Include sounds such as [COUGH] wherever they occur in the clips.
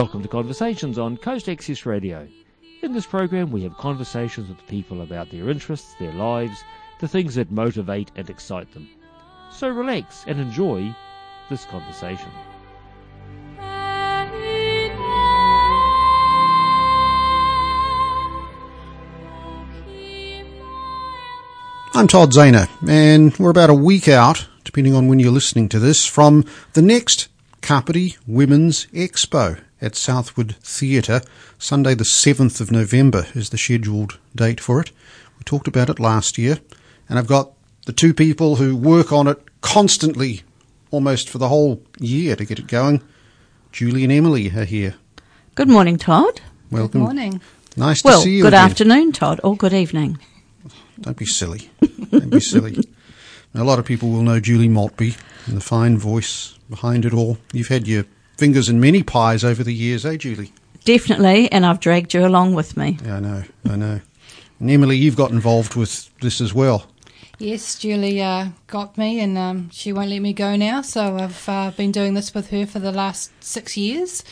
Welcome to Conversations on Coast Access Radio. In this program, we have conversations with people about their interests, their lives, the things that motivate and excite them. So relax and enjoy this conversation. I'm Todd Zahner, and we're about a week out, depending on when you're listening to this, from the next Kapiti Women's Expo at Southward Theatre. Sunday, the 7th of November, is the scheduled date for it. We talked about it last year, and I've got the two people who work on it constantly, almost for the whole year to get it going. Julie and Emily are here. Good morning, Todd. Welcome. Good morning. Nice Well, to see you good again. afternoon, Todd, or good evening. Don't be silly. Don't be silly. [LAUGHS] A lot of people will know Julie Maltby and the fine voice behind it all. You've had your fingers in many pies over the years, eh, Julie? Definitely, and I've dragged you along with me. Yeah, I know, I know. And Emily, you've got involved with this as well. Yes, Julie uh, got me, and um, she won't let me go now. So I've uh, been doing this with her for the last six years.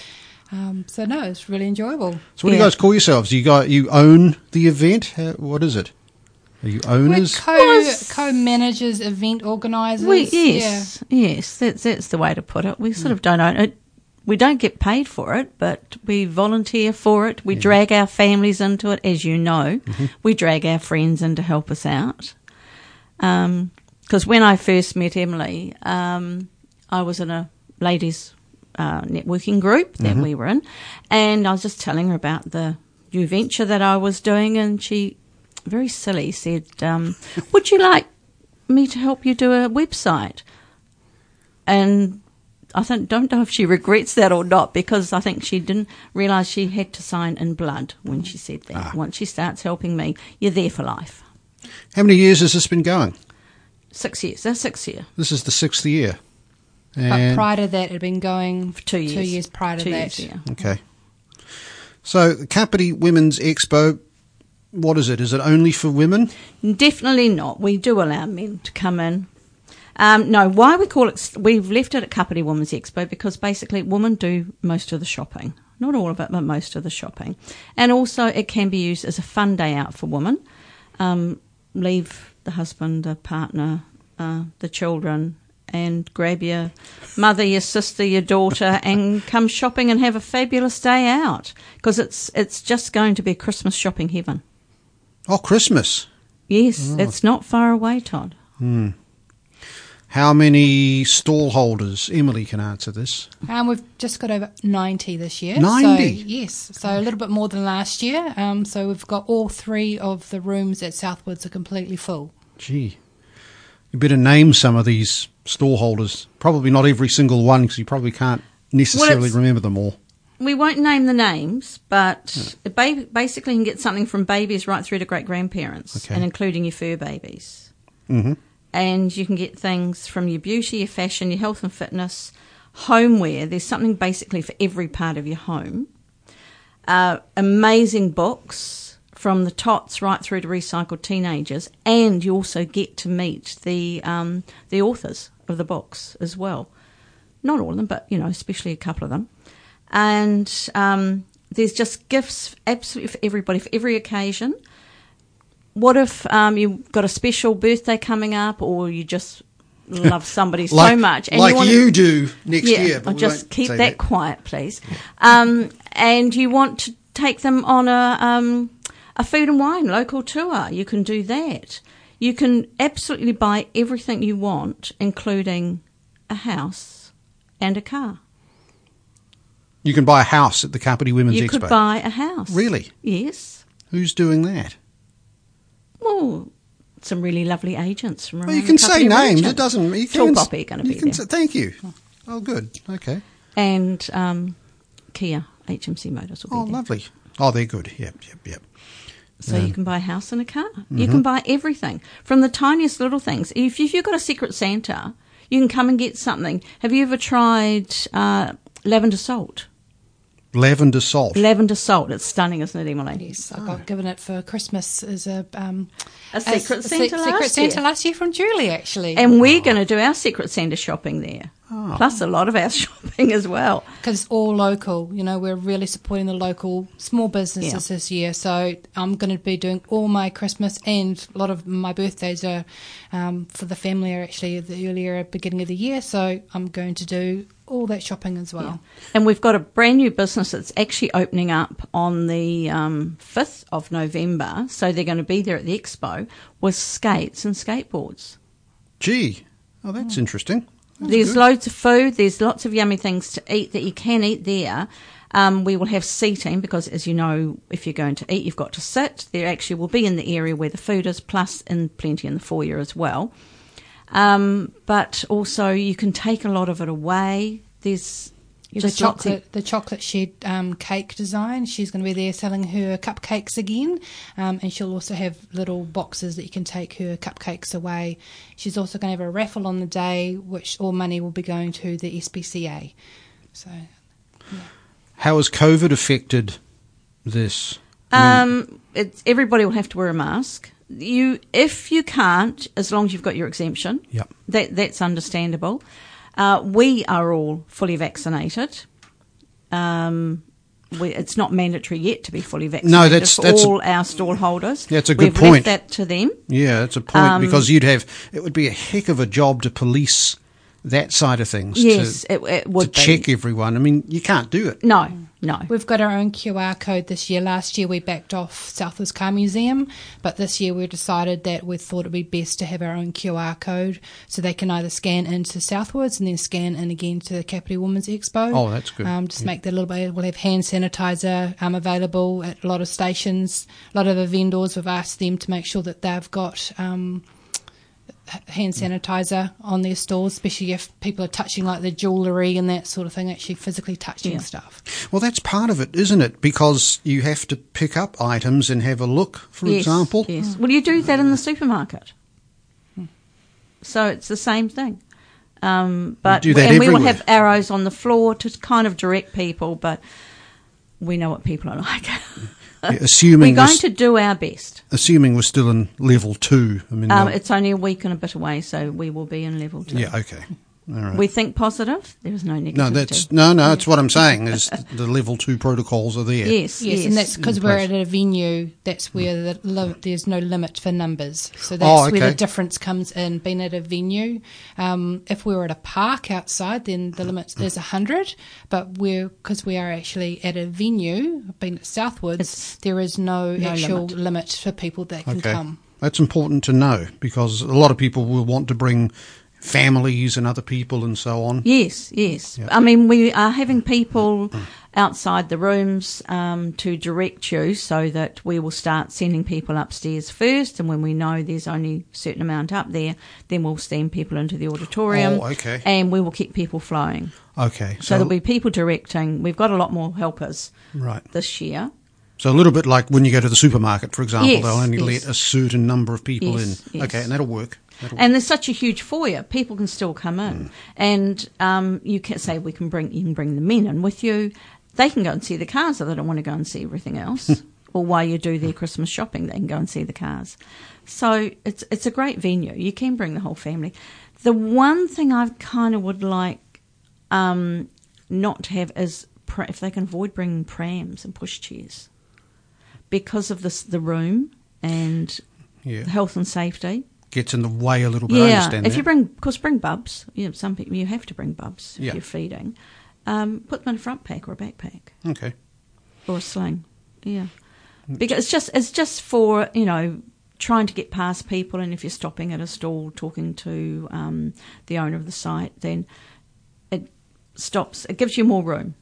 Um, so no, it's really enjoyable. So, what do you guys call yourselves? You got you own the event? How, what is it? Are you We're owners? co Was- co managers, event organisers. We, yes, yes, that's that's the way to put it. We sort of don't own it. We don't get paid for it, but we volunteer for it. We drag our families into it, as you know. We drag our friends in to help us out. Because when I first met Emily, um, I was in a ladies' uh, networking group that we were in, and I was just telling her about the new venture that I was doing, and she, very silly, said, um, "Would you like me to help you do a website?" And I think don't know if she regrets that or not because I think she didn't realise she had to sign in blood when she said that. Ah. Once she starts helping me, you're there for life. How many years has this been going? Six years. That's six year. This is the sixth year. But prior to that, it had been going for Two years. Two years prior to Two that. years, yeah. okay. So, the Kapiti Women's Expo, what is it? Is it only for women? Definitely not. We do allow men to come in. Um, no, why we call it, we've left it at Kapiti Women's Expo because basically women do most of the shopping. Not all of it, but most of the shopping. And also it can be used as a fun day out for women. Um, leave the husband, the partner, uh, the children, and grab your mother, your sister, your daughter, and come shopping and have a fabulous day out. Because it's, it's just going to be Christmas shopping heaven. Oh, Christmas. Yes, it's not far away, Todd. How many stall holders? Emily can answer this. Um, we've just got over 90 this year. 90? So, yes, so a little bit more than last year. Um, so we've got all three of the rooms at Southwards are completely full. Gee. You better name some of these stall holders. Probably not every single one because you probably can't necessarily it's- remember them all. We won't name the names, but it ba- basically you can get something from babies right through to great grandparents, Okay. and including your fur babies. hmm And you can get things from your beauty, your fashion, your health and fitness, homeware. There's something basically for every part of your home. Uh, amazing books from the tots right through to recycled teenagers, and you also get to meet the um, the authors of the books as well. Not all of them, but you know, especially a couple of them. And um, there's just gifts absolutely for everybody for every occasion. What if um, you've got a special birthday coming up, or you just [LAUGHS] love somebody so Like, much, like you, want do next yeah, year. but just keep say that, quiet, please. Um, and you want to take them on a um, a food and wine local tour, you can do that. You can absolutely buy everything you want, including a house and a car. You can buy a house at the Kapiti Women's you Expo. You could buy a house. Really? Yes. Who's doing that? Well, some really lovely agents from Well, you can say names. It doesn't. You Tall can, Poppy going to be there. say- thank you. Oh, good. Okay. and um, Kia HMC Motors will be Oh, there. lovely. Oh, they're good. Yep, yep, yep. So you can buy a house and a car. You can buy everything from the tiniest little things. If, if you've got a Secret Santa, you can come and get something. Have you ever tried uh, lavender salt? Lavender salt. Lavender salt. It's stunning, isn't it, Emily? Yes, I got given it for Christmas as a um, A Secret a Santa se- last Secret Santa year. last year from Julie, actually. And we're going to do our Secret Santa shopping there. Plus a lot of our [LAUGHS] shopping as well. because it's all local. You know, we're really supporting the local small businesses Yeah. this year. So I'm going to be doing all my Christmas and a lot of my birthdays are um, for the family are actually the earlier beginning of the year. So I'm going to do all that shopping as well. And we've got a brand new business that's actually opening up on the um, 5th of November. So they're going to be there at the expo with skates and skateboards. Gee, oh, that's interesting. That's there's good. loads of food. There's lots of yummy things to eat that you can eat there. Um, we will have seating because, as you know, if you're going to eat, you've got to sit. There actually will be in the area where the food is, plus in plenty in the foyer as well. Um, but also, you can take a lot of it away. There's The just lots of chocolate, the chocolate shed um, cake design. She's going to be there selling her cupcakes again, um, and she'll also have little boxes that you can take her cupcakes away. She's also going to have a raffle on the day, which all money will be going to the SPCA. So How has COVID affected this? I mean, Um, it's, everybody will have to wear a mask. You, if you can't, as long as you've got your exemption, Yep. that that's understandable. Uh, we are all fully vaccinated. Um, we, it's not mandatory yet to be fully vaccinated no, that's- for that's a- all our stall holders. That's a good We've point. Left that to them. yeah, it's a point um, because you'd have it would be a heck of a job to police that side of things. Yes, to, it, it to be. check everyone. I mean, you can't do it. No, no. We've got our own QR code this year. Last year we backed off Southward Car Museum, but this year we decided that we thought it'd be best to have our own QR code so they can either scan into Southwards and then scan in again to the Kapiti Women's Expo. Oh, that's good. Um, just Yeah. make that a little bit. We'll have hand sanitizer um, available at a lot of stations. A lot of the vendors, we've asked them to make sure that they've got. Um, hand sanitizer on their stores, especially if people are touching like the jewellery and that sort of thing, actually physically touching Yeah. stuff. Well, that's part of it, isn't it? Because you have to pick up items and have a look, for yes, example. Yes. Well, you do that in the supermarket. So it's the same thing. Um, but do that and we will have arrows on the floor to kind of direct people, but we know what people are like. [LAUGHS] Yeah, assuming We're going to do our best. assuming we're still in level two. I mean, Um, it's only a week and a bit away, so we will be in level two. yeah, okay, right. We think positive. There is no negativity. no, that's no, no. That's what I'm saying. Is the level two protocols are there? yes, Yes, yes, and that's because we're at a venue. That's where the li- there's no limit for numbers. So that's Oh, where the difference comes in. Being at a venue, um, if we were at a park outside, then the limit is hundred. But we're because we are actually at a venue, being at Southwards, It's- there is no, No actual limit. limit. for people that can Okay, come. that's important to know because a lot of people will want to bring families and other people and so on. Yes, yes. Yeah. I mean, we are having people outside the rooms um, to direct you so that we will start sending people upstairs first. And when we know there's only a certain amount up there, then we'll send people into the auditorium. Oh, okay. And we will keep people flowing. Okay, So, so, there'll be people directing. We've got a lot more helpers right. this year. So a little bit like when you go to the supermarket, for example, Yes, they'll only yes. let a certain number of people Yes, in. yes. Okay, and that'll work. That'll And there's such a huge foyer, people can still come in, and um, you can say we can bring you can bring the men in with you. They can go and see the cars, so they don't want to go and see everything else. [LAUGHS] or while you do their Christmas shopping, they can go and see the cars. So it's it's a great venue. You can bring the whole family. The one thing I kind of would like um, not to have is pra- if they can avoid bringing prams and pushchairs because of this the room and yeah, health and safety. Gets in the way a little bit. I Yeah, understand if that. you bring, of course, bring bubs. You know, some people you have to bring bubs if Yeah. you're feeding. Um, put them in a front pack or a backpack okay. or a sling. Yeah, because it's just it's just for you know trying to get past people, and if you're stopping at a stall talking to um, the owner of the site, then it stops. It gives you more room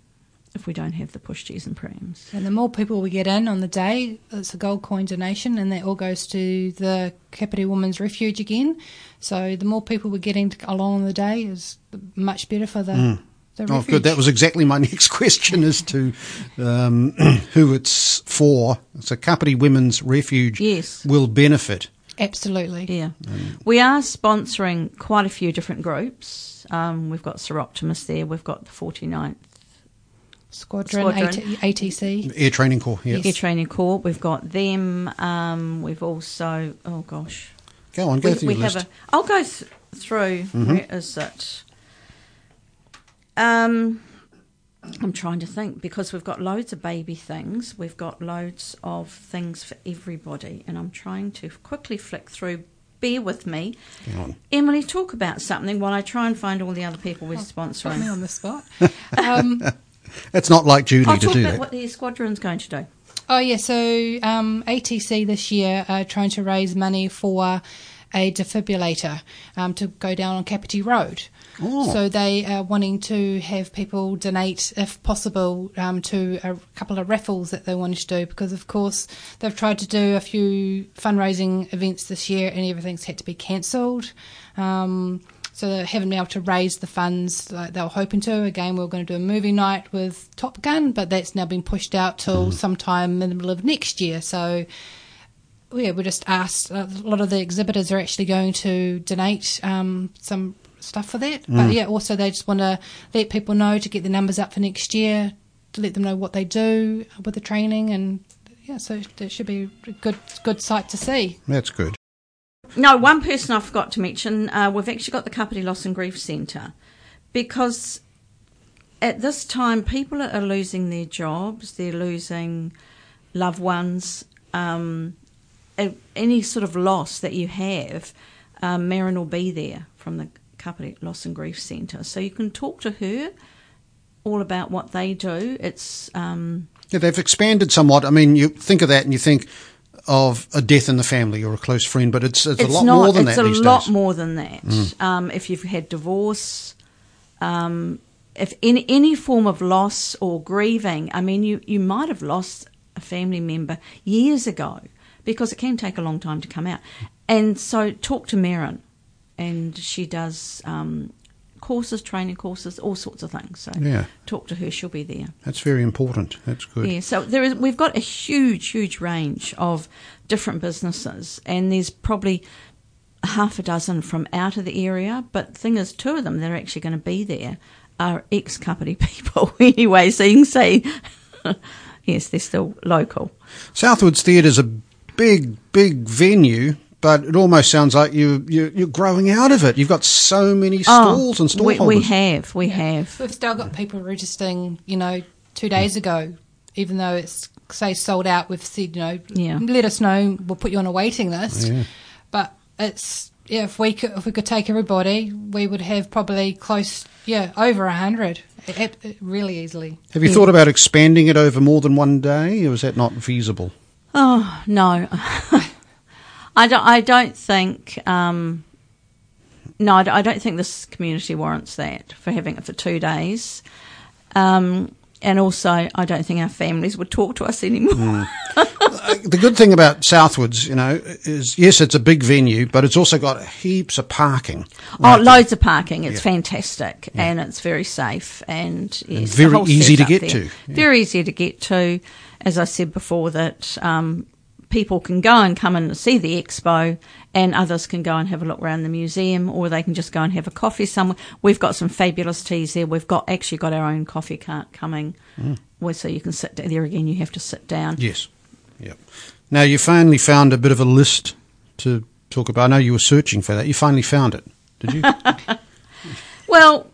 if we don't have the pushchairs and prams. And the more people we get in on the day, it's a gold coin donation, and that all goes to the Kapiti Women's Refuge again. So the more people we're getting along on the day is much better for the, the Oh, refuge. good. That was exactly my [LAUGHS] next question as to um, [CLEARS THROAT] who it's for. So Kapiti Women's Refuge Yes. will benefit. Absolutely. Yeah. We are sponsoring quite a few different groups. Um, we've got Soroptimist there. We've got the 49th Squadron, Squadron. AT, ATC. Air Training Corps, yeah. Air Training Corps. We've got them. Um, we've also, oh gosh. Go on, go We, through we your have list. a, I'll go th- through. Where is it? Um, I'm trying to think because we've got loads of baby things. We've got loads of things for everybody, and I'm trying to quickly flick through. Bear with me. Hang on. Emily, talk about something while I try and find all the other people we're sponsoring. Put me sponsoring. on the spot. [LAUGHS] um, It's not like Julie I'll to talk do about that. what the squadron's going to do. Oh yeah, so um, ATC this year are trying to raise money for a defibrillator um, to go down on Kapiti Road. Oh. So they are wanting to have people donate, if possible, um, to a couple of raffles that they wanted to do because, of course, they've tried to do a few fundraising events this year and everything's had to be cancelled. Um, so they haven't been able to raise the funds like they were hoping to. Again, we were going to do a movie night with Top Gun, but that's now been pushed out till mm. sometime in the middle of next year. So yeah, we just asked. Uh, a lot of the exhibitors are actually going to donate um, some stuff for that. But mm. yeah, also they just want to let people know to get the numbers up for next year, to let them know what they do with the training, and yeah, so it should be a good good sight to see. That's good. No, one person I forgot to mention. Uh, we've actually got the Kapiti Loss and Grief Centre because at this time people are losing their jobs, they're losing loved ones. Um, any sort of loss that you have, um, Marin will be there from the Kapiti Loss and Grief Centre, so you can talk to her all about what they do. It's um, Yeah, they've expanded somewhat. I mean, you think of that and you think of a death in the family or a close friend, but it's, it's, a lot not, more than it's that It's a lot days. more than that. Um, if you've had divorce, um, if in any form of loss or grieving, I mean, you, you might have lost a family member years ago because it can take a long time to come out. And so talk to Marin, and she does um, courses, training courses, all sorts of things. So Yeah. talk to her; she'll be there. That's very important. That's good. Yeah, so there is. We've got a huge, huge range of different businesses, and there's probably half a dozen from out of the area. But the thing is, two of them that are actually going to be there are ex company [LAUGHS] people anyway. So you can say, [LAUGHS] yes, they're still local. Southwards Theatre's a big, big venue, but it almost sounds like you, you, you're growing out of it. You've got so many oh, stalls and stall Oh, we, we have, we have. We've still got people registering, you know, two days ago, even though it's say sold out. We've said, you know, Yeah. let us know. We'll put you on a waiting list. Yeah. But it's yeah, if we could if we could take everybody, we would have probably close yeah over a hundred, it, it, really easily. Have you thought about expanding it over more than one day, or is that not feasible? Oh no, [LAUGHS] I don't. I don't think. Um, no, I don't- think this community warrants that for having it for two days. Um, and also, I don't think our families would talk to us anymore. [LAUGHS] The good thing about Southwards, you know, is yes, it's a big venue, but it's also got heaps of parking. Oh, loads of parking. It's Yeah. fantastic and it's very safe and yes, the very easy to get there. to, yeah. Very easy to get to. As I said before, that um, people can go and come and see the expo, and others can go and have a look around the museum, or they can just go and have a coffee somewhere. We've got some fabulous teas there. We've got actually got our own coffee cart coming, Mm. where so you can sit there again. You have to sit down. Yes. Yep. Now you finally found a bit of a list to talk about. I know you were searching for that. You finally found it, did you? [LAUGHS] Well,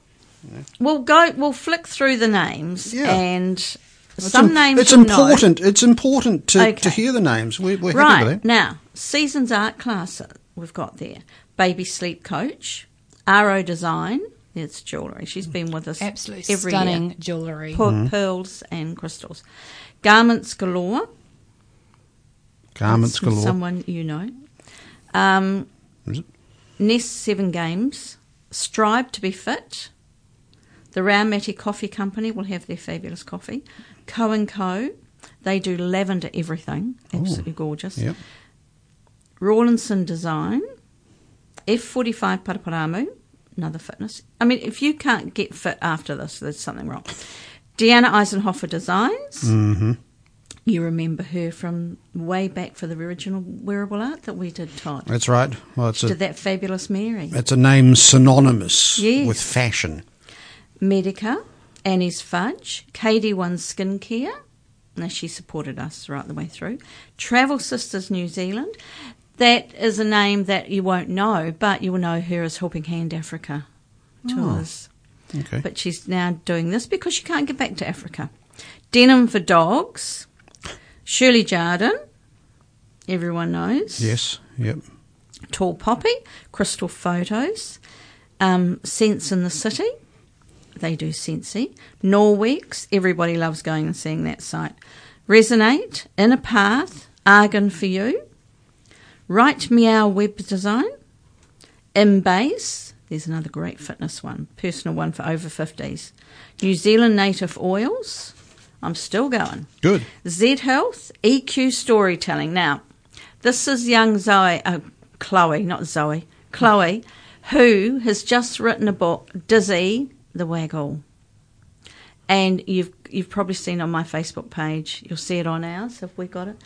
we'll go. We'll flick through the names, Yeah. and It's some im- names It's you'll know. important. It's important to, Okay. to hear the names. We're, we're happy Right with that. now, Seasons Art Class uh, we've got there. Baby Sleep Coach, RO Design. It's jewellery. She's been with us Absolutely every stunning year. jewellery. Pe- Pearls and crystals. Garments galore. Garments That's galore. Someone you know. Um, Is it? Nest Seven Games. Strive to be fit. The Raumati Coffee Company will have their fabulous coffee. Co and Co. They do lavender everything. Absolutely gorgeous. Yep. Rawlinson Design, F45 Paraparaumu, another fitness. I mean, if you can't get fit after this, there's something wrong. Deanna Eisenhofer Designs. Mm-hmm. You remember her from way back for the original wearable art that we did, Todd. That's right. Well, it's Did a, that fabulous Mary. it's a name synonymous Yes. with fashion. Medica, Annie's Fudge, KD1 Skincare. Now, she supported us right the way through. Travel Sisters New Zealand. That is a name that you won't know, but you will know her as Helping Hand Africa tours. Okay. but she's now doing this because she can't get back to Africa. Denim for Dogs, Shirley Jardin, everyone knows. Yes. Yep. Tall Poppy, Crystal Photos, um, Sense in the City. They do Sensi. Norwex, everybody loves going and seeing that site. Resonate, Inner Path, Argon for You. Right Meow Web Design. Embase, there's another great fitness one, personal one for over 50s. New Zealand Native Oils. I'm still going. Good. Z Health, EQ Storytelling. Now, this is young Zoe, uh, Chloe, not Zoe, Chloe, who has just written a book, Dizzy the Waggle. And you've you've probably seen on my Facebook page. You'll see it on ours. Have we got it?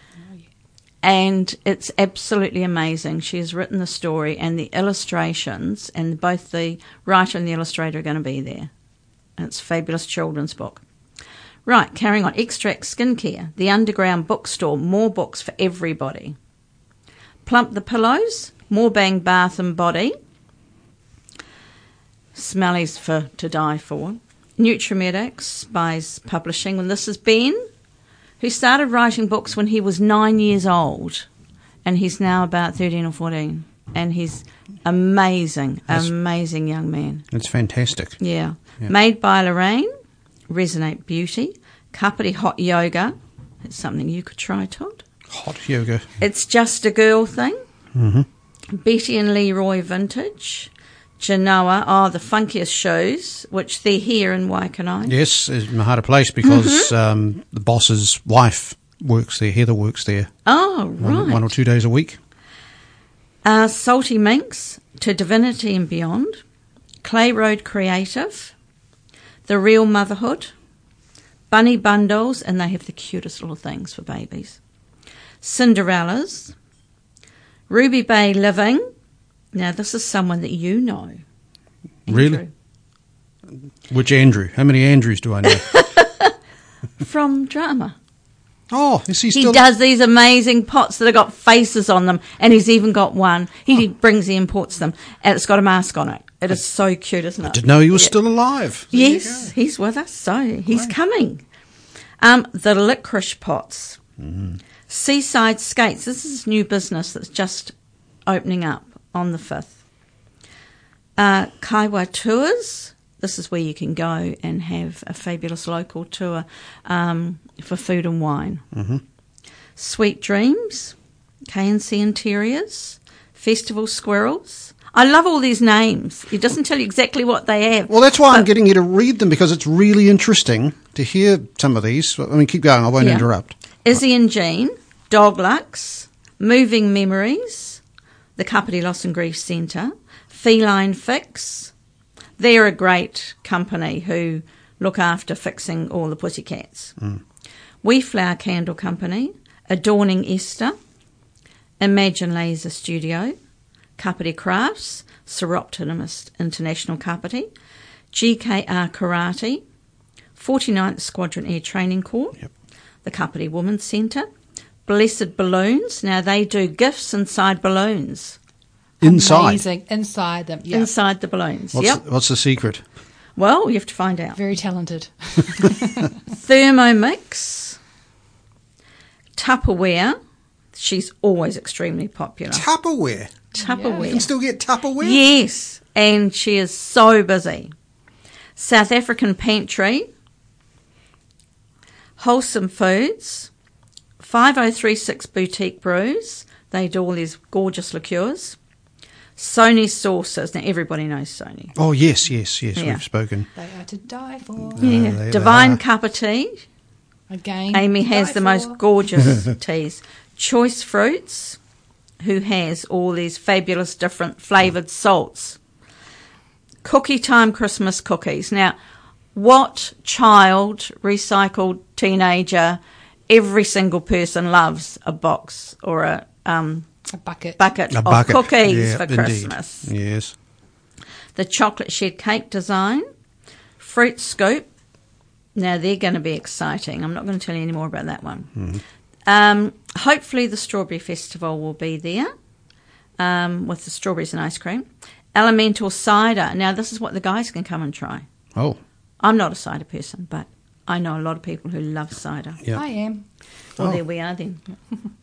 And it's absolutely amazing. She has written the story and the illustrations, and both the writer and the illustrator are going to be there. And it's a fabulous children's book. Right, carrying on. Extract Skincare, the underground bookstore, more books for everybody. Plump the Pillows, more bang bath and body. Smellies for to die for. Nutrimedics, Spies Publishing. And this is Ben, who started writing books when he was nine years old. And he's now about 13 or 14. And he's amazing, That's- amazing young man. It's fantastic. Yeah. Yeah. Made by Lorraine, Resonate Beauty, Kapiti Hot Yoga. It's something you could try, Todd. Hot yoga. It's just a girl thing. Mm-hmm. Betty and Leroy Vintage. Genoa are the funkiest shows, which they're here in Waikanae. Yes, it's Mahara Place because Mm-hmm. um, the boss's wife works there. Heather works there Oh, one, right. one or two days a week. Uh, Salty Minx to Divinity and Beyond. Clay Road Creative. The Real Motherhood. Bunny Bundles, and they have the cutest little things for babies. Cinderella's. Ruby Bay Living. Now, this is someone that you know. Really? Which Andrew? How many Andrews do I know? [LAUGHS] [LAUGHS] From drama. oh, is he He does these amazing pots that have got faces on them, and he's even got one. He brings, he imports them, and it's got a mask on it. It is so cute, isn't it? I didn't know he was Yeah. still alive. There Yes, he's with us, so he's coming. Um, the licorice pots, seaside skates. This is new business that's just opening up on the fifth. Uh, Kaiwa tours. This is where you can go and have a fabulous local tour um, for food and wine. Sweet Dreams, KNC Interiors, Festival Squirrels. I love all these names. It doesn't tell you exactly what they have. Well, that's why I'm getting you to read them because it's really interesting to hear some of these. I mean, keep going. I won't Yeah. interrupt. Izzy and Jean, Dog Lux, Moving Memories, the Kapiti Loss and Grief Centre, Feline Fix. They're a great company who look after fixing all the pussycats. Mm. We Flower Candle Company, Adorning Esther, Imagine Laser Studio, Kapiti Crafts, Soroptimist International Kapiti, GKR Karate, 49th Squadron Air Training Corps, Yep. the Kapiti Women's Centre, Blessed Balloons. Now they do gifts inside balloons. Inside. Amazing. Inside them. Yeah. Inside the balloons. What's, yep. what's the secret? Well, you have to find out. Very talented. [LAUGHS] Thermomix, Tupperware. She's always extremely popular. Tupperware. Tupperware. You can still get Tupperware. Yes, and she is so busy. South African Pantry, Wholesome Foods, 5036 Boutique Brews. They do all these gorgeous liqueurs. Sony Sauces. Now, everybody knows Sony. Oh yes, yes, yes. Yeah. We've spoken. They are to die for. Uh, yeah. they- they Divine are. Cup of Tea. Again. Amy has die the most gorgeous [LAUGHS] teas. Choice Fruits, who has all these fabulous different flavoured salts. Cookie Time Christmas cookies. Now, what child, recycled teenager, every single person loves a box or a um, a bucket. bucket, A bucket. of cookies Yeah, for indeed. Christmas. Yes. The chocolate shed cake design, fruit scoop. Now they're going to be exciting. I'm not going to tell you any more about that one. Um, hopefully, the strawberry festival will be there um, with the strawberries and ice cream. Elemental cider. Now this is what the guys can come and try. Oh, I'm not a cider person, but I know a lot of people who love cider. yeah. I am. Well, Oh. there we are then.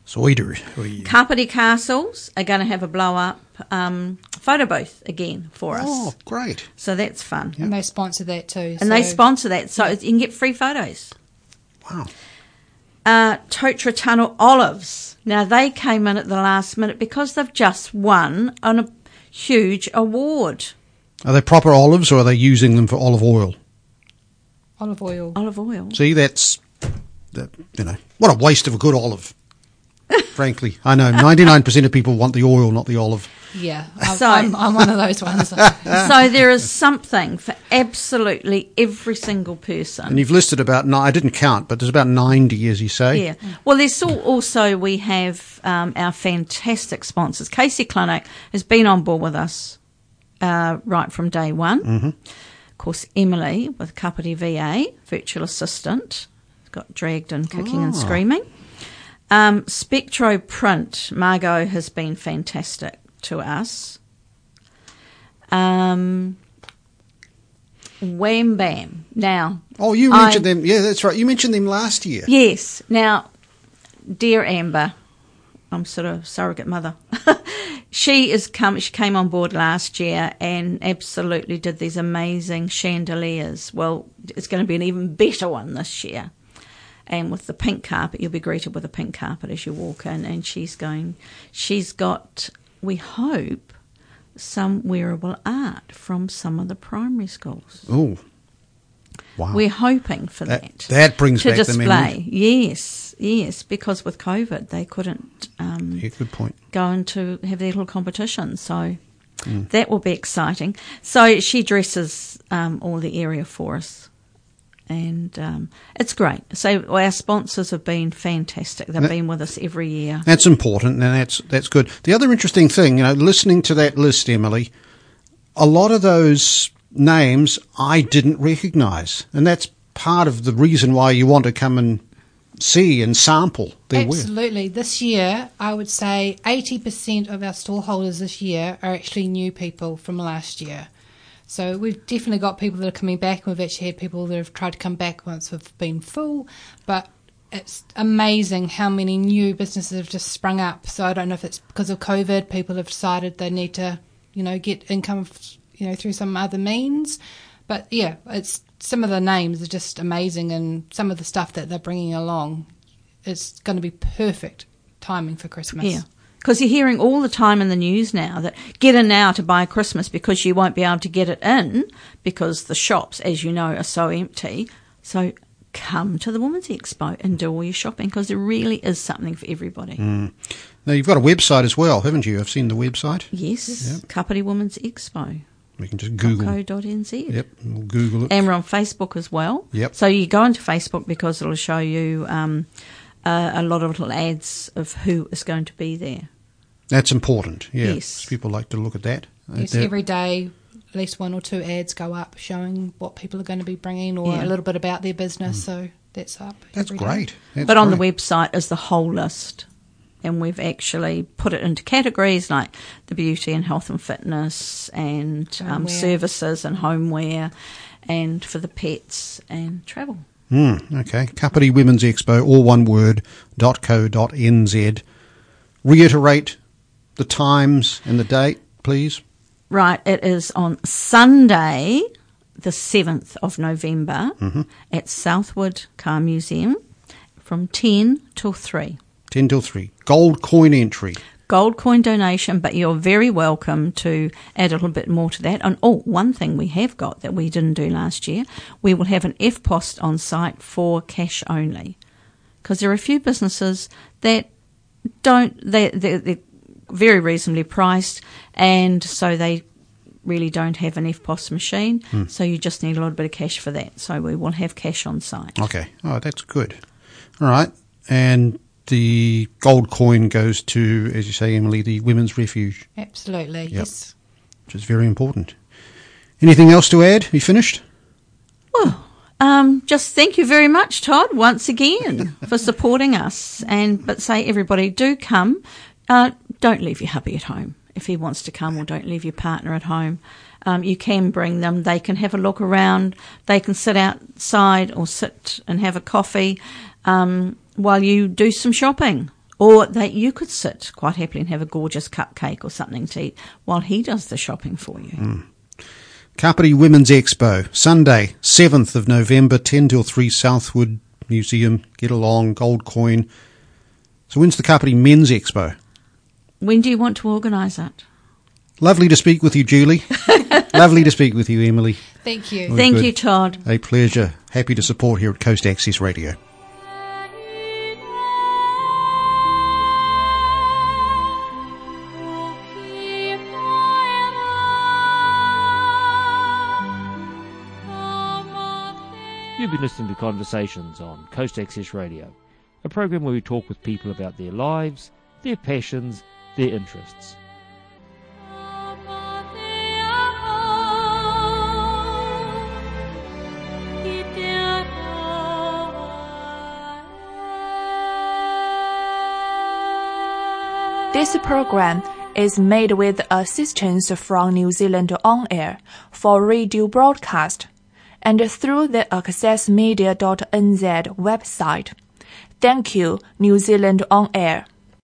Cider. Oi. Kapiti Castles are going to have a blow up um, photo booth again for us. Oh, great. So that's fun. And they sponsor that too. And they sponsor that, so you can get free photos. Wow. Uh, Totra Tunnel Olives. Now, they came in at the last minute because they've just won on a huge award. Are they proper olives or are they using them for olive oil? Olive oil. Olive oil. See, that's, that, you know, what a waste of a good olive. [LAUGHS] Frankly, I know 99% of people want the oil, not the olive. Yeah, [LAUGHS] I'm, So- I'm, I'm one of those ones. [LAUGHS] so there is something for absolutely every single person. And you've listed about, ni- I didn't count, but there's about 90, as you say. Yeah. Well, there's also we have um, our fantastic sponsors. Casey Clinic has been on board with us uh, right from day one. Mm-hmm. Of course, Emily with Kapiti VA, virtual assistant, got dragged in kicking and Oh. screaming. Um, Spectro Print, Margot has been fantastic to us. Um, Wham Bam. Now, Oh, you I- mentioned them. Yeah, that's right. You mentioned them last year. Yes. Now, dear Amber, I'm sort of surrogate mother. [LAUGHS] she is come. She came on board last year and absolutely did these amazing chandeliers. Well, it's going to be an even better one this year. And with the pink carpet, you'll be greeted with a pink carpet as you walk in. And she's going. She's got. We hope some wearable art from some of the primary schools. Oh, wow. We're hoping for That- that. that brings to back the display. Yes, yes, because with COVID they couldn't um, yeah, good point. go into have their little competition, so Mm. that will be exciting. So she dresses um, all the area for us. And um, it's great. So our sponsors have been fantastic. They've That- been with us every year. That's important, and that's that's good. The other interesting thing, you know, listening to that list, Emily, a lot of those names I didn't recognise, and that's part of the reason why you want to come and see and sample their work. Absolutely. This year, I would say 80% of our stallholders this year are actually new people from last year. So we've definitely got people that are coming back. We've actually had people that have tried to come back once we've been full, but it's amazing how many new businesses have just sprung up. So I don't know if it's because of COVID, people have decided they need to, you know, get income, you know, through some other means. But yeah, it's some of the names are just amazing, and some of the stuff that they're bringing along is going to be perfect timing for Christmas. Yeah. Because you're hearing all the time in the news now that get in now to buy Christmas because you won't be able to get it in because the shops, as you know, are so empty. So come to the Women's Expo and do all your shopping because there really is something for everybody. Mm. Now you've got a website as well, haven't you? I've seen the website. Yes, Kapiti Women's Expo. We can just Google. .co.nz. Yep, we'll Google it. And we're on Facebook as well. Yep. So you go into Facebook because it'll show you um, uh, a lot of little ads of who is going to be there. That's important. Yeah, Yes. people like to look at that. Yes, every day, at least one or two ads go up showing what people are going to be bringing or Yeah. a little bit about their business. So that's up. Mm. that's great. That's but on the website is the whole list. And we've actually put it into categories like the beauty and health and fitness and um, services and homeware and for the pets and travel. Mm, okay. Kapiti Women's Expo, all one word, dot co dot nz. Reiterate the times and the date, please. Right, it is on Sunday, the 7th of November at Southward Car Museum from 10 till 3. 10 till 3. Gold coin entry. gold coin donation, but you're very welcome to add a little bit more to that. And oh, one thing we have got that we didn't do last year, we will have an EFTPOS on site for cash only. Because there are a few businesses that don't, they, they're, they're very reasonably priced, and so they really don't have an EFTPOS machine, hmm. so you just need a little bit of cash for that. So we will have cash on site. Okay. Oh, that's good. All right. And the gold coin goes to, as you say, Emily, the Women's Refuge, Absolutely. Yes. which is very important. Anything else to add? You finished? Well, um, just thank you very much, Todd, once again [LAUGHS] for supporting us. And but say everybody do come. Uh, don't leave your hubby at home. if he wants to come, or don't leave your partner at home. Um, you can bring them. They can have a look around. They can sit outside or sit and have a coffee um, while you do some shopping. Or that you could sit quite happily and have a gorgeous cupcake or something to eat while he does the shopping for you. Hmm. Kapiti Women's Expo, Sunday, 7th of November, 10 till 3 Southward Museum. Get along, gold coin. So when's the Kapiti Men's Expo? When do you want to organise it? Lovely to speak with you, Julie. [LAUGHS] Lovely to speak with you, Emily. Thank you. Very Thank good. you, Todd. A pleasure. Happy to support here at Coast Access Radio. Listening to Conversations on Coast Access Radio, a program where we talk with people about their lives, their passions, their interests. This program is made with assistance from New Zealand On Air for radio broadcast and through the accessmedia.nz website. Thank you, New Zealand On Air.